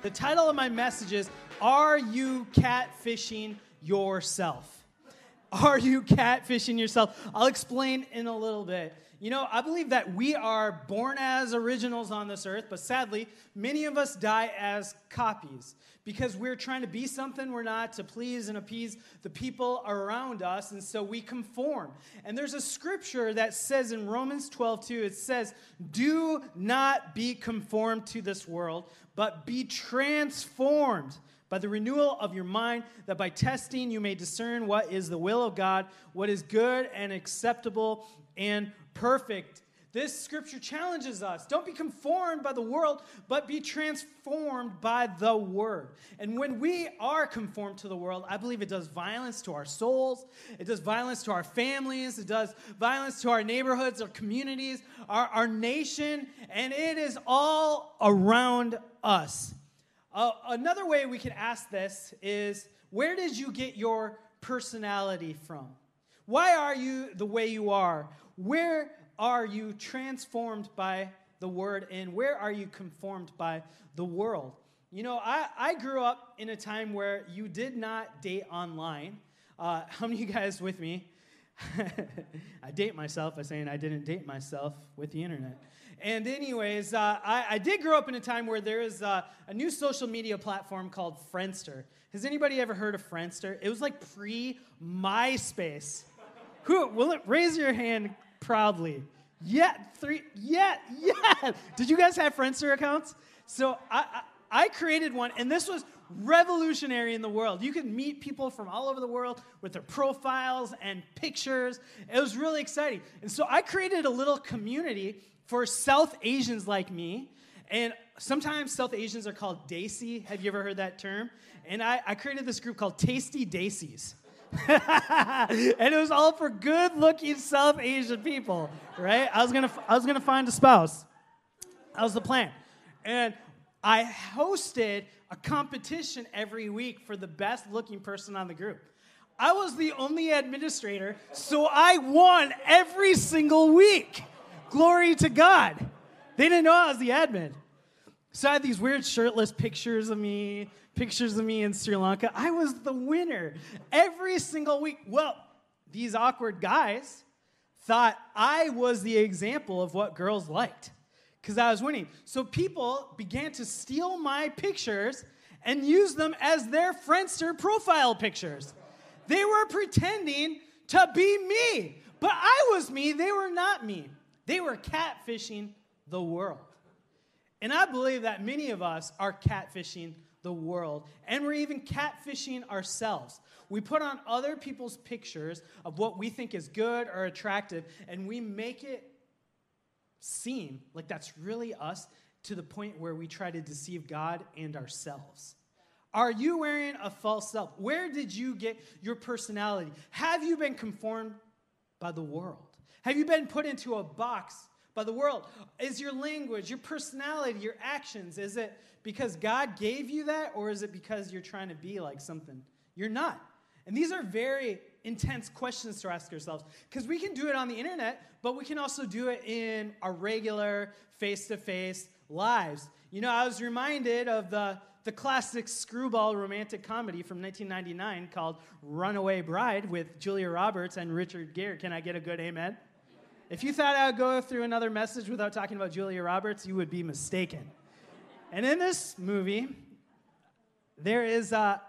The title of my message is Are You Catfishing Yourself? Are you catfishing yourself? I'll explain in a little bit. You know, I believe that we are born as originals on this earth, but sadly, many of us die as copies because we're trying to be something we're not to please and appease the people around us, and so we conform. And there's a scripture that says in Romans 12, 2, it says, Do not be conformed to this world, but be transformed by the renewal of your mind, that by testing you may discern what is the will of God, what is good and acceptable and perfect. This scripture challenges us. Don't be conformed by the world, but be transformed by the word. And when we are conformed to the world, I believe it does violence to our souls, it does violence to our families, it does violence to our neighborhoods, our communities, our, our nation, and it is all around us. Uh, another way we can ask this is where did you get your personality from? Why are you the way you are? Where are you transformed by the word and where are you conformed by the world? You know, I, I grew up in a time where you did not date online. Uh, how many of you guys with me? I date myself by saying I didn't date myself with the internet. And, anyways, uh, I, I, did grow up in a time where there is uh, a new social media platform called Friendster. Has anybody ever heard of Friendster? It was like pre MySpace. Who? Will it raise your hand proudly? Yeah, three. Yeah, yeah. Did you guys have Friendster accounts? So I, I, I created one, and this was revolutionary in the world. You could meet people from all over the world with their profiles and pictures. It was really exciting. And so I created a little community for South Asians like me, and sometimes South Asians are called Desi. Have you ever heard that term? And I, I created this group called Tasty Desis. and it was all for good looking South Asian people, right? I was gonna, I was gonna find a spouse. That was the plan. And I hosted a competition every week for the best looking person on the group. I was the only administrator, so I won every single week. Glory to God. They didn't know I was the admin. So I had these weird shirtless pictures of me, pictures of me in Sri Lanka. I was the winner every single week. Well, these awkward guys thought I was the example of what girls liked because I was winning. So people began to steal my pictures and use them as their Friendster profile pictures. They were pretending to be me, but I was me, they were not me. They were catfishing the world. And I believe that many of us are catfishing the world, and we're even catfishing ourselves. We put on other people's pictures of what we think is good or attractive, and we make it seem like that's really us to the point where we try to deceive God and ourselves. Are you wearing a false self? Where did you get your personality? Have you been conformed by the world? Have you been put into a box by the world? Is your language, your personality, your actions, is it because God gave you that or is it because you're trying to be like something? You're not. And these are very intense questions to ask ourselves because we can do it on the internet, but we can also do it in our regular face to face lives. You know, I was reminded of the, the classic screwball romantic comedy from 1999 called Runaway Bride with Julia Roberts and Richard Gere. Can I get a good amen? If you thought I would go through another message without talking about Julia Roberts, you would be mistaken. And in this movie, there is a,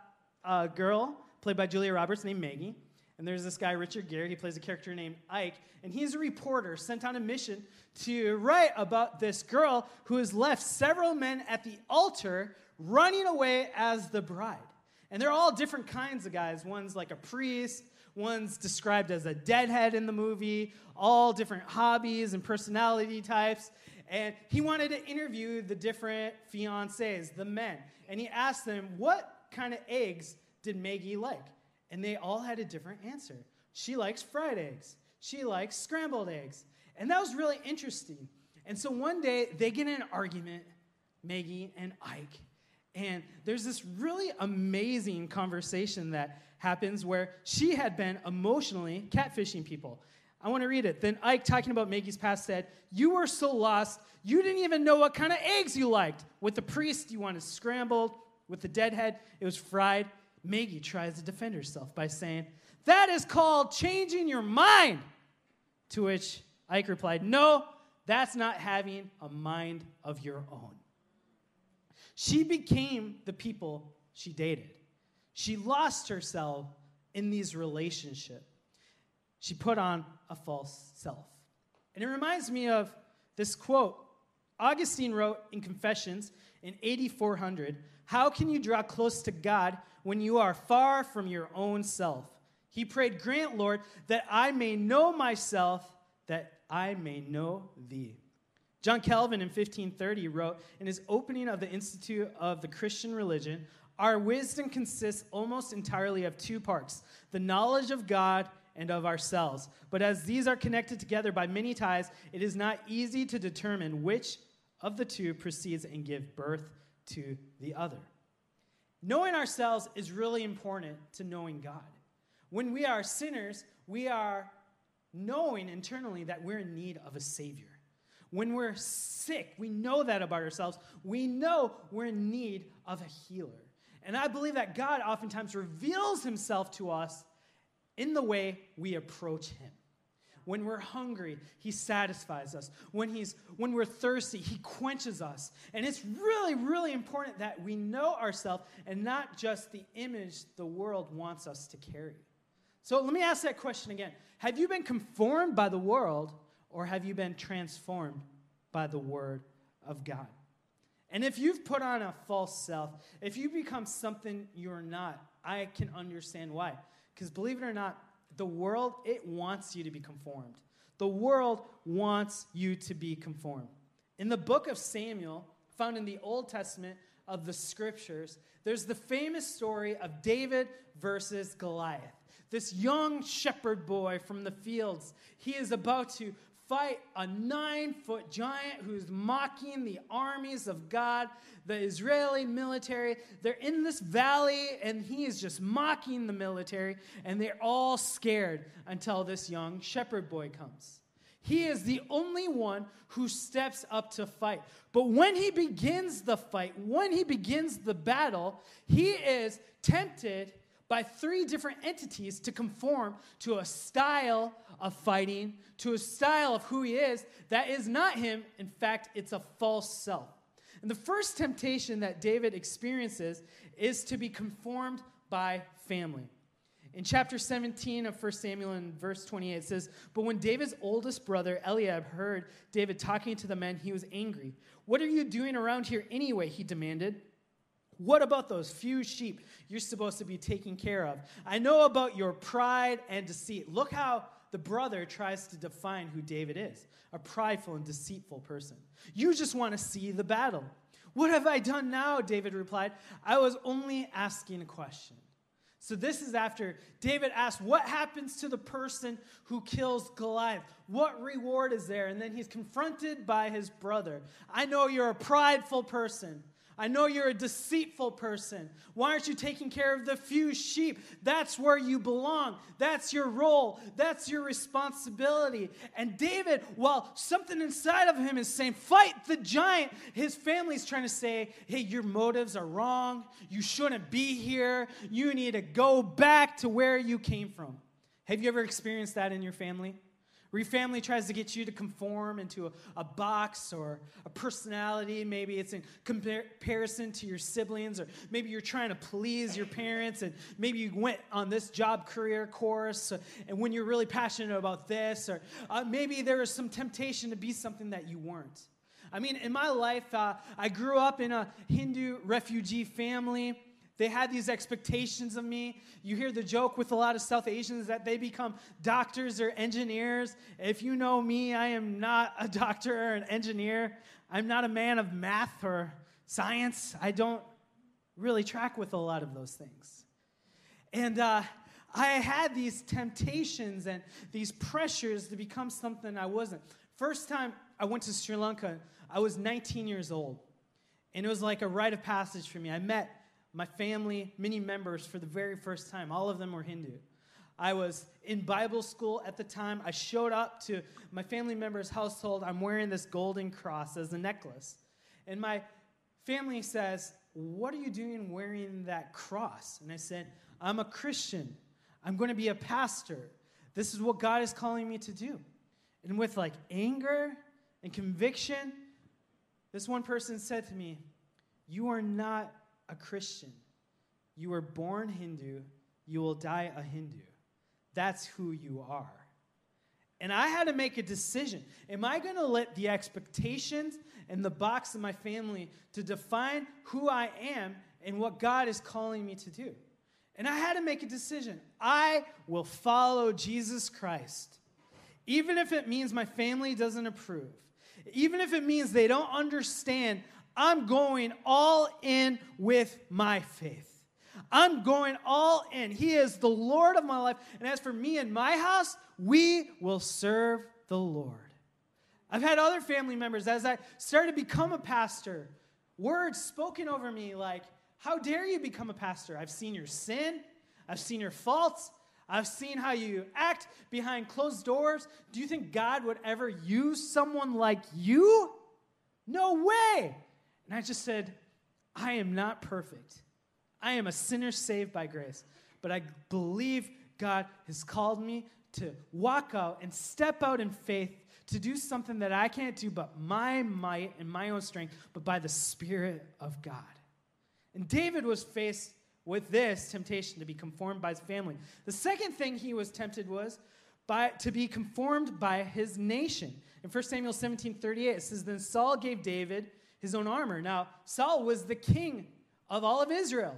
a girl played by Julia Roberts named Maggie. And there's this guy, Richard Gere. He plays a character named Ike. And he's a reporter sent on a mission to write about this girl who has left several men at the altar running away as the bride. And they're all different kinds of guys. One's like a priest, One's described as a deadhead in the movie, all different hobbies and personality types. And he wanted to interview the different fiancés, the men. And he asked them, What kind of eggs did Maggie like? And they all had a different answer. She likes fried eggs, she likes scrambled eggs. And that was really interesting. And so one day they get in an argument, Maggie and Ike. And there's this really amazing conversation that happens where she had been emotionally catfishing people. I want to read it. Then Ike, talking about Maggie's past, said, You were so lost, you didn't even know what kind of eggs you liked. With the priest, you wanted scrambled. With the deadhead, it was fried. Maggie tries to defend herself by saying, That is called changing your mind. To which Ike replied, No, that's not having a mind of your own. She became the people she dated. She lost herself in these relationships. She put on a false self. And it reminds me of this quote Augustine wrote in Confessions in 8400 How can you draw close to God when you are far from your own self? He prayed, Grant, Lord, that I may know myself, that I may know thee. John Calvin in 1530 wrote in his opening of the Institute of the Christian Religion Our wisdom consists almost entirely of two parts the knowledge of God and of ourselves. But as these are connected together by many ties, it is not easy to determine which of the two proceeds and give birth to the other. Knowing ourselves is really important to knowing God. When we are sinners, we are knowing internally that we're in need of a Savior. When we're sick, we know that about ourselves. We know we're in need of a healer. And I believe that God oftentimes reveals himself to us in the way we approach him. When we're hungry, he satisfies us. When, he's, when we're thirsty, he quenches us. And it's really, really important that we know ourselves and not just the image the world wants us to carry. So let me ask that question again Have you been conformed by the world, or have you been transformed by the Word of God? And if you've put on a false self, if you become something you're not, I can understand why. Because believe it or not, the world, it wants you to be conformed. The world wants you to be conformed. In the book of Samuel, found in the Old Testament of the scriptures, there's the famous story of David versus Goliath. This young shepherd boy from the fields, he is about to fight a nine foot giant who's mocking the armies of God, the Israeli military. They're in this valley, and he is just mocking the military, and they're all scared until this young shepherd boy comes. He is the only one who steps up to fight. But when he begins the fight, when he begins the battle, he is tempted by three different entities to conform to a style of fighting, to a style of who he is that is not him. In fact, it's a false self. And the first temptation that David experiences is to be conformed by family. In chapter 17 of 1 Samuel, in verse 28, it says, But when David's oldest brother, Eliab, heard David talking to the men, he was angry. What are you doing around here anyway? He demanded. What about those few sheep you're supposed to be taking care of? I know about your pride and deceit. Look how the brother tries to define who David is a prideful and deceitful person. You just want to see the battle. What have I done now? David replied. I was only asking a question. So, this is after David asked, What happens to the person who kills Goliath? What reward is there? And then he's confronted by his brother. I know you're a prideful person. I know you're a deceitful person. Why aren't you taking care of the few sheep? That's where you belong. That's your role. That's your responsibility. And David, while something inside of him is saying, fight the giant, his family's trying to say, hey, your motives are wrong. You shouldn't be here. You need to go back to where you came from. Have you ever experienced that in your family? Where your family tries to get you to conform into a, a, box or a personality. Maybe it's in comparison to your siblings, or maybe you're trying to please your parents, and maybe you went on this job career course, and when you're really passionate about this, or uh, maybe there is some temptation to be something that you weren't. I mean, in my life, uh, I grew up in a Hindu refugee family. They had these expectations of me. You hear the joke with a lot of South Asians that they become doctors or engineers. If you know me, I am not a doctor or an engineer. I'm not a man of math or science. I don't really track with a lot of those things. And uh, I had these temptations and these pressures to become something I wasn't. First time I went to Sri Lanka, I was 19 years old. And it was like a rite of passage for me. I met my family, many members, for the very first time. All of them were Hindu. I was in Bible school at the time. I showed up to my family member's household. I'm wearing this golden cross as a necklace. And my family says, What are you doing wearing that cross? And I said, I'm a Christian. I'm going to be a pastor. This is what God is calling me to do. And with like anger and conviction, this one person said to me, You are not a Christian. You were born Hindu. You will die a Hindu. That's who you are. And I had to make a decision. Am I going to let the expectations and the box of my family to define who I am and what God is calling me to do? And I had to make a decision. I will follow Jesus Christ. Even if it means my family doesn't approve. Even if it means they don't understand, I'm going all in with my faith. I'm going all in. He is the Lord of my life. And as for me and my house, we will serve the Lord. I've had other family members, as I started to become a pastor, words spoken over me like, How dare you become a pastor? I've seen your sin, I've seen your faults, I've seen how you act behind closed doors. Do you think God would ever use someone like you? No way. And I just said, I am not perfect. I am a sinner saved by grace. But I believe God has called me to walk out and step out in faith to do something that I can't do but my might and my own strength, but by the Spirit of God. And David was faced with this temptation to be conformed by his family. The second thing he was tempted was by, to be conformed by his nation. In 1 Samuel 17 38, it says, Then Saul gave David his own armor. Now, Saul was the king of all of Israel.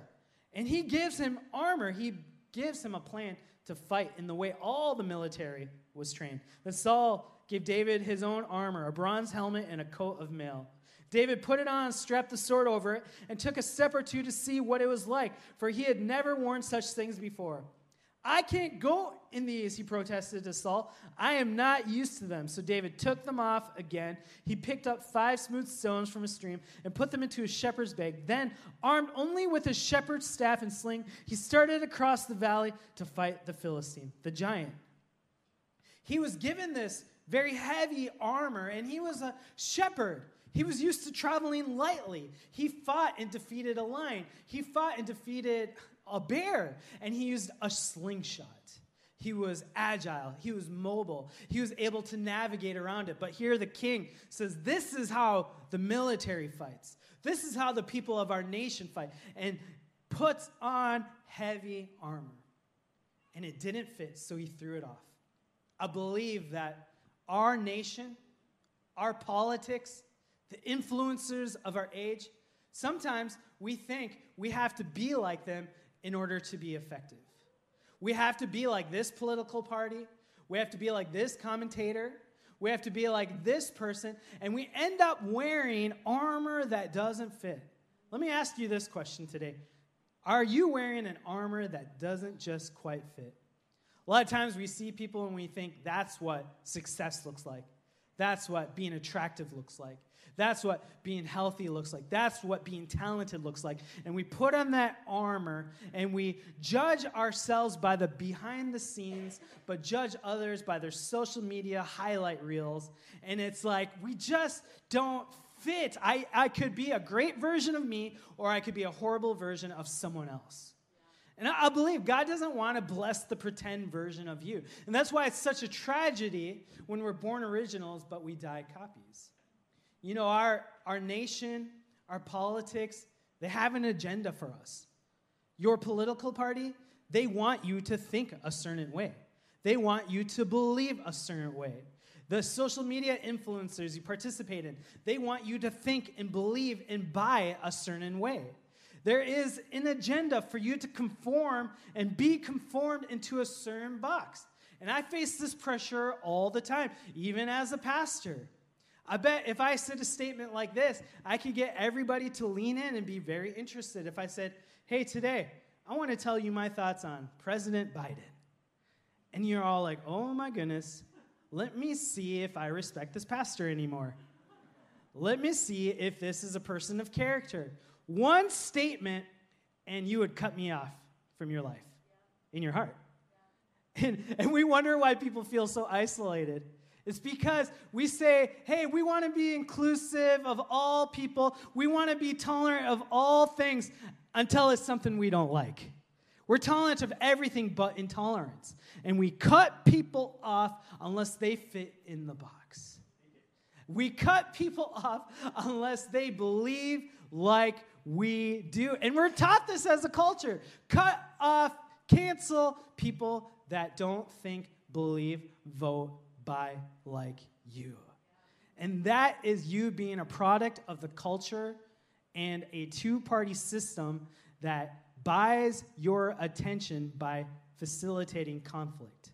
And he gives him armor. He gives him a plan to fight in the way all the military was trained. Then Saul gave David his own armor, a bronze helmet and a coat of mail. David put it on, strapped the sword over it, and took a step or two to see what it was like, for he had never worn such things before. I can't go in these, he protested to Saul. I am not used to them. So David took them off again. He picked up five smooth stones from a stream and put them into a shepherd's bag. Then, armed only with a shepherd's staff and sling, he started across the valley to fight the Philistine, the giant. He was given this very heavy armor, and he was a shepherd. He was used to traveling lightly. He fought and defeated a lion. He fought and defeated a bear, and he used a slingshot. He was agile, he was mobile, he was able to navigate around it. But here the king says, This is how the military fights. This is how the people of our nation fight. And puts on heavy armor. And it didn't fit, so he threw it off. I believe that our nation, our politics, the influencers of our age, sometimes we think we have to be like them in order to be effective. We have to be like this political party. We have to be like this commentator. We have to be like this person. And we end up wearing armor that doesn't fit. Let me ask you this question today Are you wearing an armor that doesn't just quite fit? A lot of times we see people and we think that's what success looks like. That's what being attractive looks like. That's what being healthy looks like. That's what being talented looks like. And we put on that armor and we judge ourselves by the behind the scenes, but judge others by their social media highlight reels. And it's like we just don't fit. I, I could be a great version of me, or I could be a horrible version of someone else. And I believe God doesn't want to bless the pretend version of you. And that's why it's such a tragedy when we're born originals, but we die copies. You know, our, our nation, our politics, they have an agenda for us. Your political party, they want you to think a certain way, they want you to believe a certain way. The social media influencers you participate in, they want you to think and believe and buy a certain way. There is an agenda for you to conform and be conformed into a certain box. And I face this pressure all the time, even as a pastor. I bet if I said a statement like this, I could get everybody to lean in and be very interested. If I said, hey, today, I want to tell you my thoughts on President Biden. And you're all like, oh my goodness, let me see if I respect this pastor anymore. Let me see if this is a person of character. One statement, and you would cut me off from your life, in your heart. And, and we wonder why people feel so isolated. It's because we say, hey, we want to be inclusive of all people. We want to be tolerant of all things until it's something we don't like. We're tolerant of everything but intolerance. And we cut people off unless they fit in the box. We cut people off unless they believe like we do. And we're taught this as a culture cut off, cancel people that don't think, believe, vote, buy like you. And that is you being a product of the culture and a two party system that buys your attention by facilitating conflict.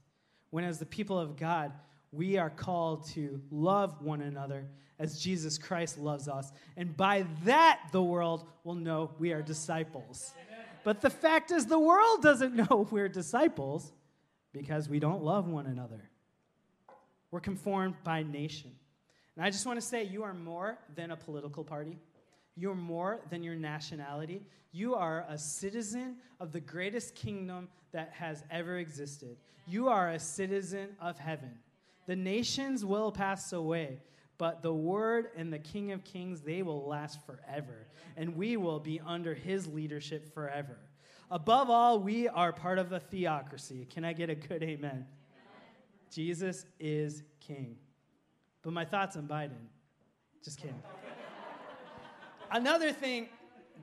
When, as the people of God, we are called to love one another as Jesus Christ loves us. And by that, the world will know we are disciples. But the fact is, the world doesn't know we're disciples because we don't love one another. We're conformed by nation. And I just want to say, you are more than a political party. You're more than your nationality. You are a citizen of the greatest kingdom that has ever existed. You are a citizen of heaven. The nations will pass away, but the word and the King of Kings, they will last forever. And we will be under his leadership forever. Above all, we are part of a theocracy. Can I get a good amen? amen. Jesus is king. But my thoughts on Biden, just kidding. Another thing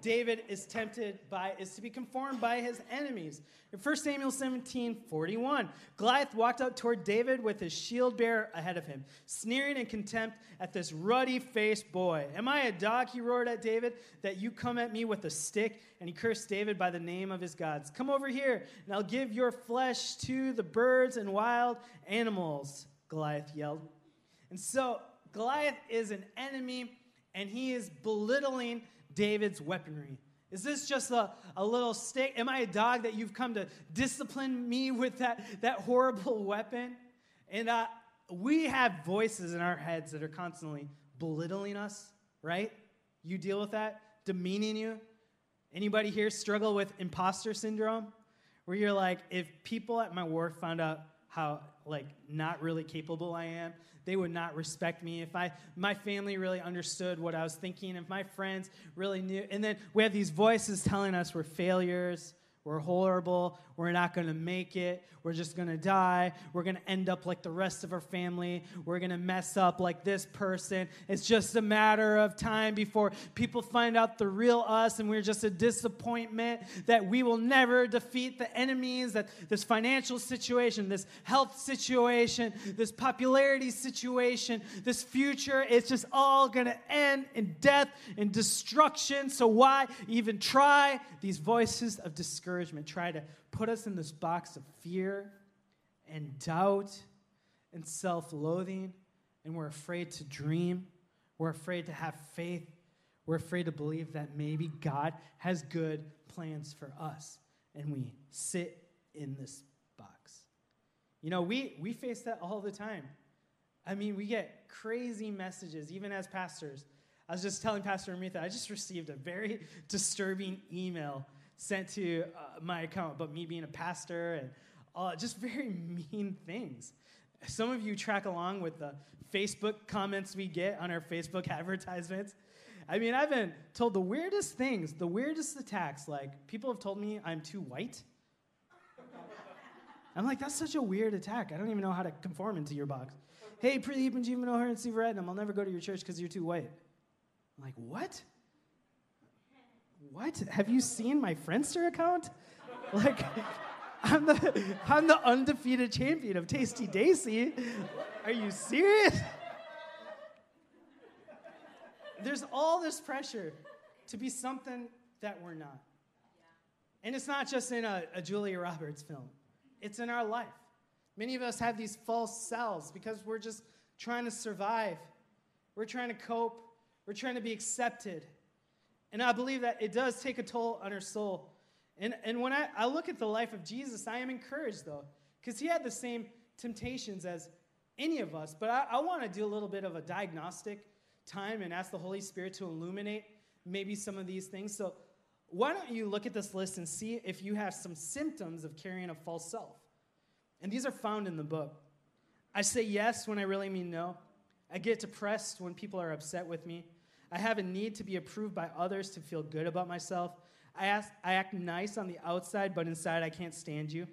David is tempted by is to be conformed by his enemies. In 1 Samuel 17 41, Goliath walked out toward David with his shield bearer ahead of him, sneering in contempt at this ruddy faced boy. Am I a dog? He roared at David, that you come at me with a stick? And he cursed David by the name of his gods. Come over here, and I'll give your flesh to the birds and wild animals, Goliath yelled. And so, Goliath is an enemy and he is belittling David's weaponry. Is this just a, a little stick? Am I a dog that you've come to discipline me with that, that horrible weapon? And uh, we have voices in our heads that are constantly belittling us, right? You deal with that, demeaning you. Anybody here struggle with imposter syndrome? Where you're like, if people at my work found out how like not really capable I am. They would not respect me if I my family really understood what I was thinking, if my friends really knew. And then we have these voices telling us we're failures, we're horrible. We're not going to make it. We're just going to die. We're going to end up like the rest of our family. We're going to mess up like this person. It's just a matter of time before people find out the real us and we're just a disappointment that we will never defeat the enemies, that this financial situation, this health situation, this popularity situation, this future, it's just all going to end in death and destruction. So why even try? These voices of discouragement discouragement try to put us in this box of fear and doubt and self loathing, and we're afraid to dream. We're afraid to have faith. We're afraid to believe that maybe God has good plans for us, and we sit in this box. You know, we, we face that all the time. I mean, we get crazy messages, even as pastors. I was just telling Pastor Amitha, I just received a very disturbing email sent to uh, my account about me being a pastor and uh, just very mean things. Some of you track along with the Facebook comments we get on our Facebook advertisements. I mean, I've been told the weirdest things, the weirdest attacks. Like, people have told me I'm too white. I'm like, that's such a weird attack. I don't even know how to conform into your box. Hey, Pradeep and Jeevan Nohar and Sivaratnam, I'll never go to your church because you're too white. I'm like, what? What? Have you seen my Friendster account? Like, I'm the, I'm the undefeated champion of Tasty Desi. Are you serious? There's all this pressure to be something that we're not. And it's not just in a, a Julia Roberts film, it's in our life. Many of us have these false selves because we're just trying to survive. We're trying to cope. We're trying to be accepted. And I believe that it does take a toll on our soul. And, and when I, I look at the life of Jesus, I am encouraged though, because he had the same temptations as any of us. But I, I want to do a little bit of a diagnostic time and ask the Holy Spirit to illuminate maybe some of these things. So, why don't you look at this list and see if you have some symptoms of carrying a false self? And these are found in the book. I say yes when I really mean no. I get depressed when people are upset with me. I have a need to be approved by others to feel good about myself. I, ask, I act nice on the outside, but inside I can't stand you.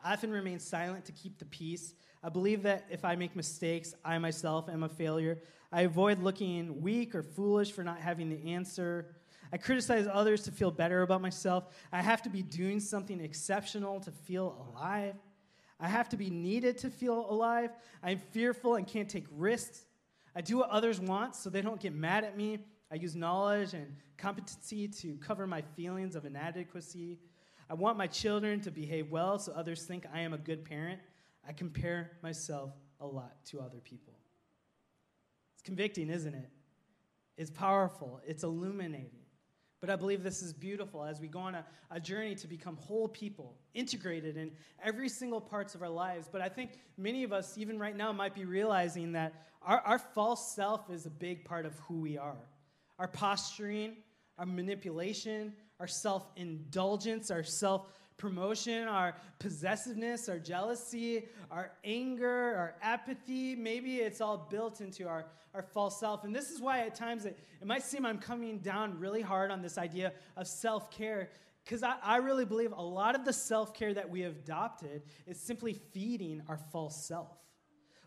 I often remain silent to keep the peace. I believe that if I make mistakes, I myself am a failure. I avoid looking weak or foolish for not having the answer. I criticize others to feel better about myself. I have to be doing something exceptional to feel alive. I have to be needed to feel alive. I'm fearful and can't take risks. I do what others want so they don't get mad at me. I use knowledge and competency to cover my feelings of inadequacy. I want my children to behave well so others think I am a good parent. I compare myself a lot to other people. It's convicting, isn't it? It's powerful, it's illuminating. But I believe this is beautiful as we go on a, a, journey to become whole people, integrated in every single parts of our lives. But I think many of us, even right now, might be realizing that our, our false self is a big part of who we are. Our posturing, our manipulation, our self indulgence, our self promotion, our possessiveness, our jealousy, our anger, our apathy. Maybe it's all built into our, our false self. And this is why at times it, it might seem I'm coming down really hard on this idea of self care. Because I, I really believe a lot of the self care that we have adopted is simply feeding our false self.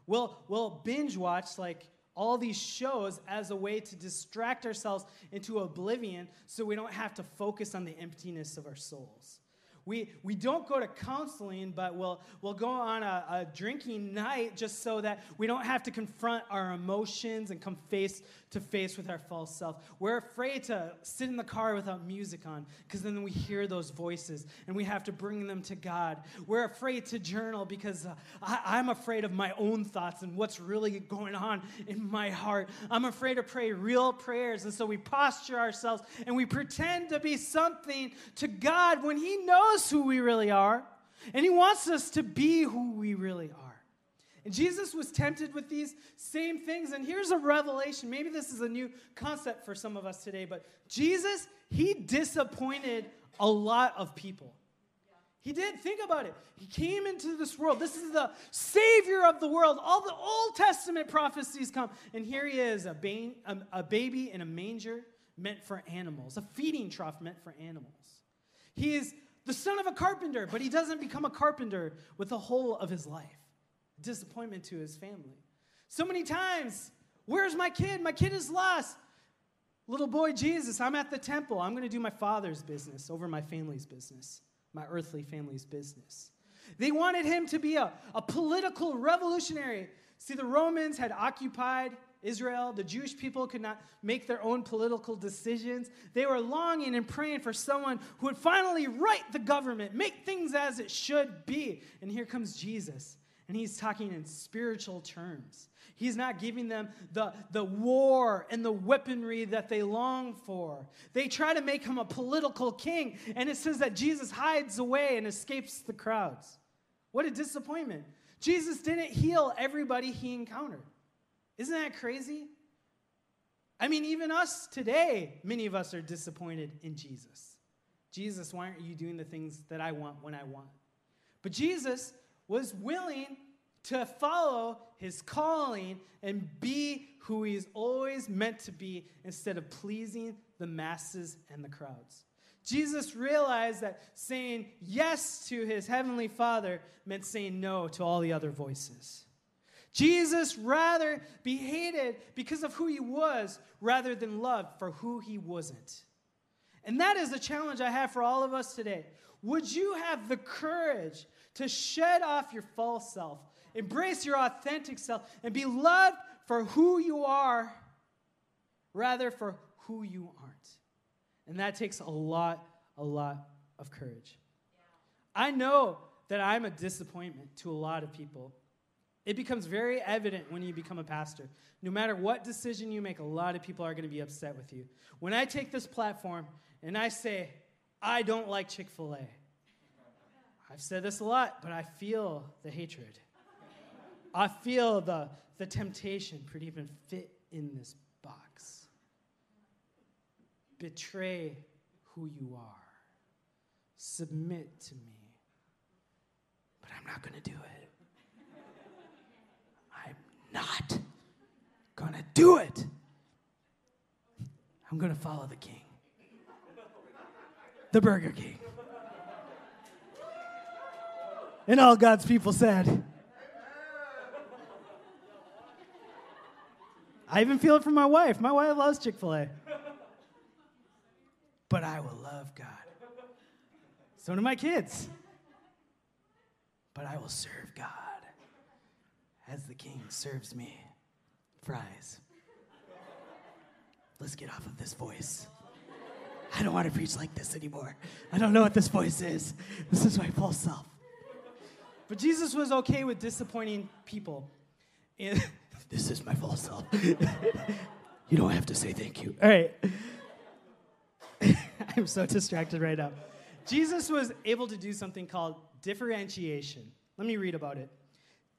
We'll, we'll binge watch like all these shows as a way to distract ourselves into oblivion so we don't have to focus on the emptiness of our souls. We, we don't go to counseling, but we'll, we'll go on a, a drinking night just so that we don't have to confront our emotions and come face to face with our false self. We're afraid to sit in the car without music on because then we hear those voices and we have to bring them to God. We're afraid to journal because uh, I, I'm afraid of my own thoughts and what's really going on in my heart. I'm afraid to pray real prayers. And so we posture ourselves and we pretend to be something to God when He knows who we really are. And He wants us to be who we really are. And Jesus was tempted with these same things. And here's a revelation. Maybe this is a new concept for some of us today, but Jesus, he disappointed a lot of people. He did. Think about it. He came into this world. This is the Savior of the world. All the Old Testament prophecies come. And here he is, a, ba- um, a baby in a manger meant for animals, a feeding trough meant for animals. He is the son of a carpenter, but he doesn't become a carpenter with the whole of his life disappointment to his family. So many times, where's my kid? My kid is lost. Little boy Jesus, I'm at the temple. I'm going to do my father's business over my family's business, my earthly family's business. They wanted him to be a, a political revolutionary. See, the Romans had occupied Israel. The Jewish people could not make their own political decisions. They were longing and praying for someone who would finally right the government, make things as it should be. And here comes Jesus. And he's talking in spiritual terms. He's not giving them the, the war and the weaponry that they long for. They try to make him a political king, and it says that Jesus hides away and escapes the crowds. What a disappointment. Jesus didn't heal everybody he encountered. Isn't that crazy? I mean, even us today, many of us are disappointed in Jesus. Jesus, why aren't you doing the things that I want when I want? But Jesus was willing to follow his calling and be who he's always meant to be instead of pleasing the masses and the crowds. Jesus realized that saying yes to his heavenly Father meant saying no to all the other voices. Jesus rather be hated because of who he was rather than loved for who he wasn't. And that is the challenge I have for all of us today. Would you have the courage to shed off your false self, embrace your authentic self, and be loved for who you are rather for who you aren't. And that takes a lot, a lot of courage. I know that I'm a disappointment to a lot of people. It becomes very evident when you become a pastor. No matter what decision you make, a lot of people are going to be upset with you. When I take this platform and I say, I don't like Chick fil A. I've said this a lot, but I feel the hatred. I feel the, the temptation to even fit in this box. Betray who you are. Submit to me. But I'm not going to do it. I'm not going to do it. I'm going to follow the king, the Burger King. And all God's people said, I even feel it from my wife. My wife loves Chick fil A. But I will love God. So do my kids. But I will serve God as the king serves me. Fries. Let's get off of this voice. I don't want to preach like this anymore. I don't know what this voice is. This is my full self. But Jesus was okay with disappointing people. And this is my full self. you don't have to say thank you. All right. I'm so distracted right now. Jesus was able to do something called differentiation. Let me read about it.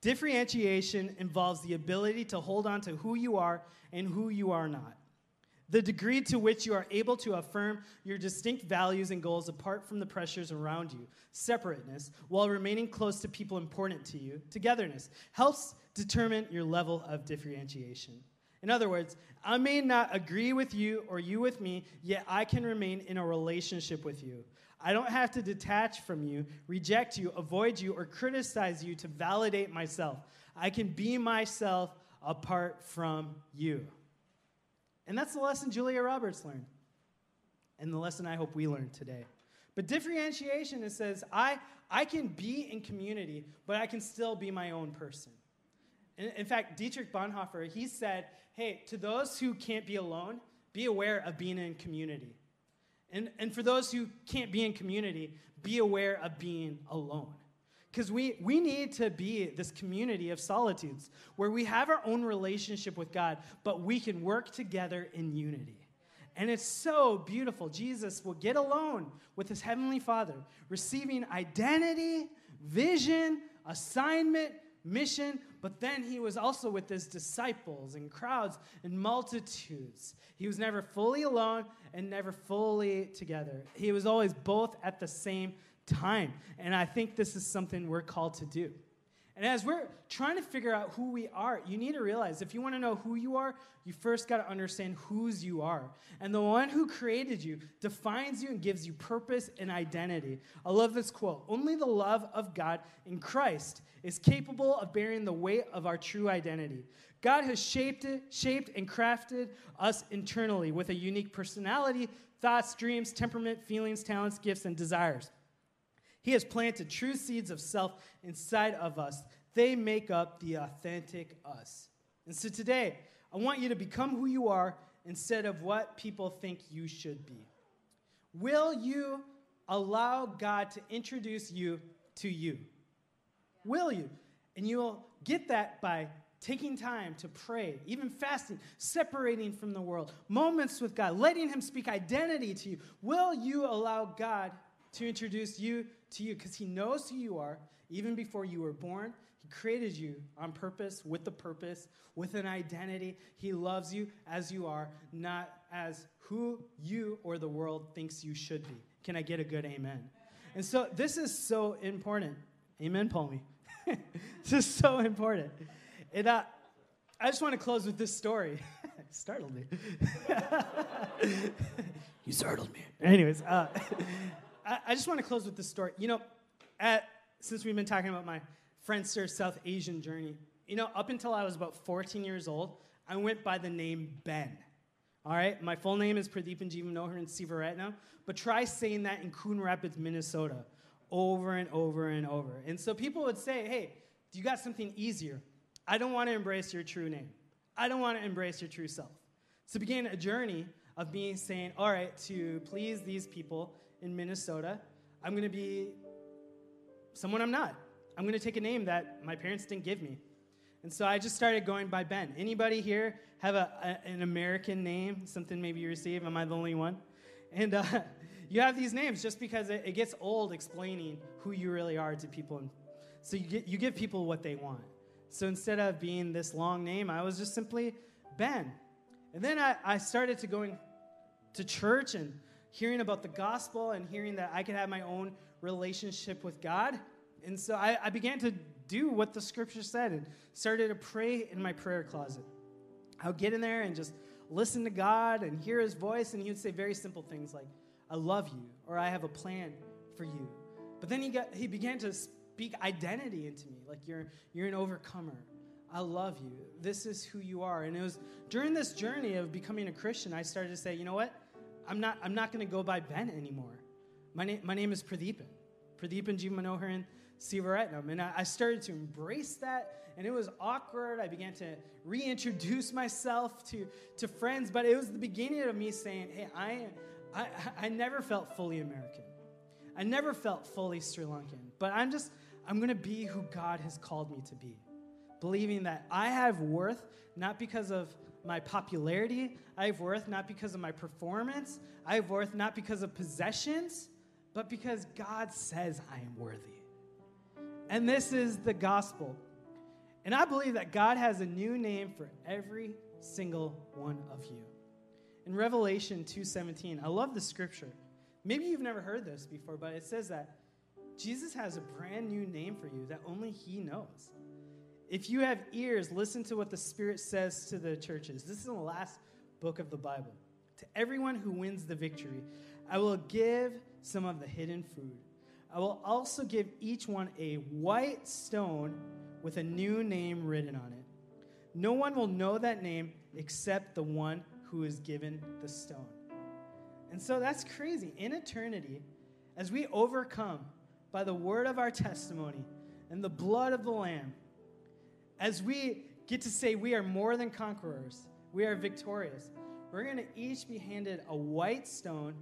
Differentiation involves the ability to hold on to who you are and who you are not. The degree to which you are able to affirm your distinct values and goals apart from the pressures around you, separateness, while remaining close to people important to you, togetherness, helps determine your level of differentiation. In other words, I may not agree with you or you with me, yet I can remain in a relationship with you. I don't have to detach from you, reject you, avoid you, or criticize you to validate myself. I can be myself apart from you. And that's the lesson Julia Roberts learned. And the lesson I hope we learn today. But differentiation, it says, I, I can be in community, but I can still be my own person. In, in fact, Dietrich Bonhoeffer, he said, hey, to those who can't be alone, be aware of being in community. And, and for those who can't be in community, be aware of being alone. Because we, we need to be this community of solitudes where we have our own relationship with God, but we can work together in unity. And it's so beautiful. Jesus will get alone with his heavenly Father, receiving identity, vision, assignment, mission, but then he was also with his disciples and crowds and multitudes. He was never fully alone and never fully together. He was always both at the same time. And I think this is something we're called to do. And as we're trying to figure out who we are, you need to realize if you want to know who you are, you first got to understand whose you are. And the one who created you defines you and gives you purpose and identity. I love this quote Only the love of God in Christ is capable of bearing the weight of our true identity. God has shaped it, shaped and crafted us internally with a unique personality, thoughts, dreams, temperament, feelings, talents, gifts, and desires. He has planted true seeds of self inside of us. They make up the authentic us. And so today, I want you to become who you are instead of what people think you should be. Will you allow God to introduce you to you? Will you? And you'll get that by taking time to pray, even fasting, separating from the world, moments with God, letting Him speak identity to you. Will you allow God to introduce you to you because He knows who you are even before you were born. He created you on purpose, with a purpose, with an identity. He loves you as you are, not as who you or the world thinks you should be. Can I get a good amen? And so this is so important. Amen, Palmy. this is so important. And uh, I just want to close with this story. startled me. you startled me. Anyways, uh, I, I just want to close with this story. You know, at, since we've been talking about my Friendster South Asian journey, you know, up until I was about 14 years old, I went by the name Ben. All right, my full name is Pradeep and Jeevan Nohar Sivaratnam, but try saying that in Coon Rapids, Minnesota, over and over and over. And so people would say, hey, do you got something easier? I don't want to embrace your true name. I don't want to embrace your true self. So began a journey of being saying, all right, to please these people, in Minnesota, I'm going to be someone I'm not. I'm going to take a name that my parents didn't give me. And so I just started going by Ben. Anybody here have a, a an American name, something maybe you receive? Am I the only one? And uh, you have these names just because it, it gets old explaining who you really are to people. So you, get, you give people what they want. So instead of being this long name, I was just simply Ben. And then I, I started to going to church and hearing about the gospel and hearing that I could have my own relationship with God. And so I, I began to do what the scripture said and started to pray in my prayer closet. I would get in there and just listen to God and hear his voice, and he would say very simple things like, I love you, or I have a plan for you. But then he, got, he began to speak identity into me, like you're, you're an overcomer. I love you. This is who you are. And it was during this journey of becoming a Christian, I started to say, you know what? I'm not, I'm not going to go by Ben anymore. My, na- my name is Pradeepan. Pradeepan G. Sivaratnam. And I, I started to embrace that and it was awkward. I began to reintroduce myself to, to friends, but it was the beginning of me saying, hey, I, I, I never felt fully American. I never felt fully Sri Lankan, but I'm just, I'm gonna be who God has called me to be. Believing that I have worth not because of my popularity, I have worth not because of my performance, I have worth not because of possessions, but because God says I am worthy. And this is the gospel. And I believe that God has a new name for every single one of you. In Revelation 2:17, I love the scripture. Maybe you've never heard this before, but it says that Jesus has a brand new name for you that only he knows. If you have ears, listen to what the Spirit says to the churches. This is the last book of the Bible. To everyone who wins the victory, I will give some of the hidden food. I will also give each one a white stone with a new name written on it. No one will know that name except the one who is given the stone. And so that's crazy. In eternity, as we overcome by the word of our testimony and the blood of the Lamb, as we get to say we are more than conquerors, we are victorious, we're going to each be handed a white stone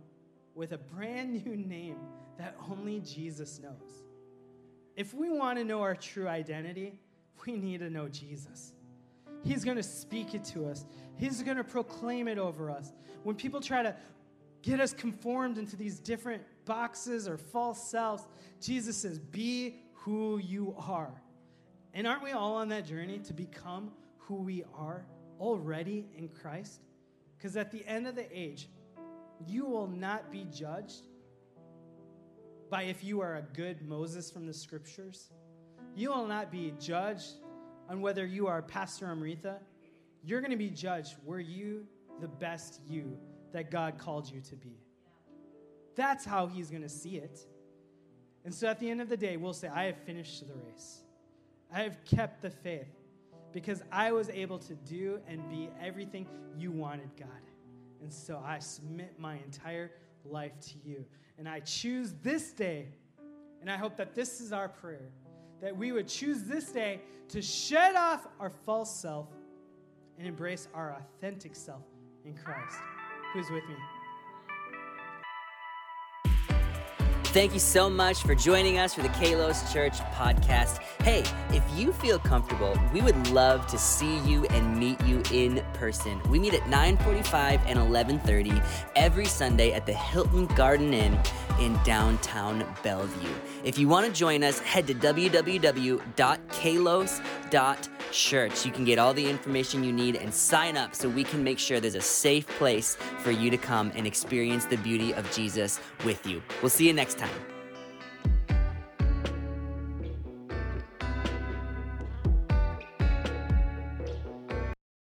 with a brand new name that only Jesus knows. If we want to know our true identity, we need to know Jesus. He's going to speak it to us, He's going to proclaim it over us. When people try to get us conformed into these different boxes or false selves, Jesus says, Be who you are. And aren't we all on that journey to become who we are already in Christ? Because at the end of the age, you will not be judged by if you are a good Moses from the scriptures. You will not be judged on whether you are Pastor Amrita. You're going to be judged were you the best you that God called you to be. That's how he's going to see it. And so at the end of the day, we'll say, I have finished the race. I have kept the faith because I was able to do and be everything you wanted, God. And so I submit my entire life to you. And I choose this day, and I hope that this is our prayer, that we would choose this day to shed off our false self and embrace our authentic self in Christ. Who's with me? Thank you so much for joining us for the Kalos Church podcast. Hey, if you feel comfortable, we would love to see you and meet you in person. We meet at 9:45 and 11:30 every Sunday at the Hilton Garden Inn in downtown Bellevue. If you want to join us, head to www.kalos.church. You can get all the information you need and sign up so we can make sure there's a safe place for you to come and experience the beauty of Jesus with you. We'll see you next time. 시작.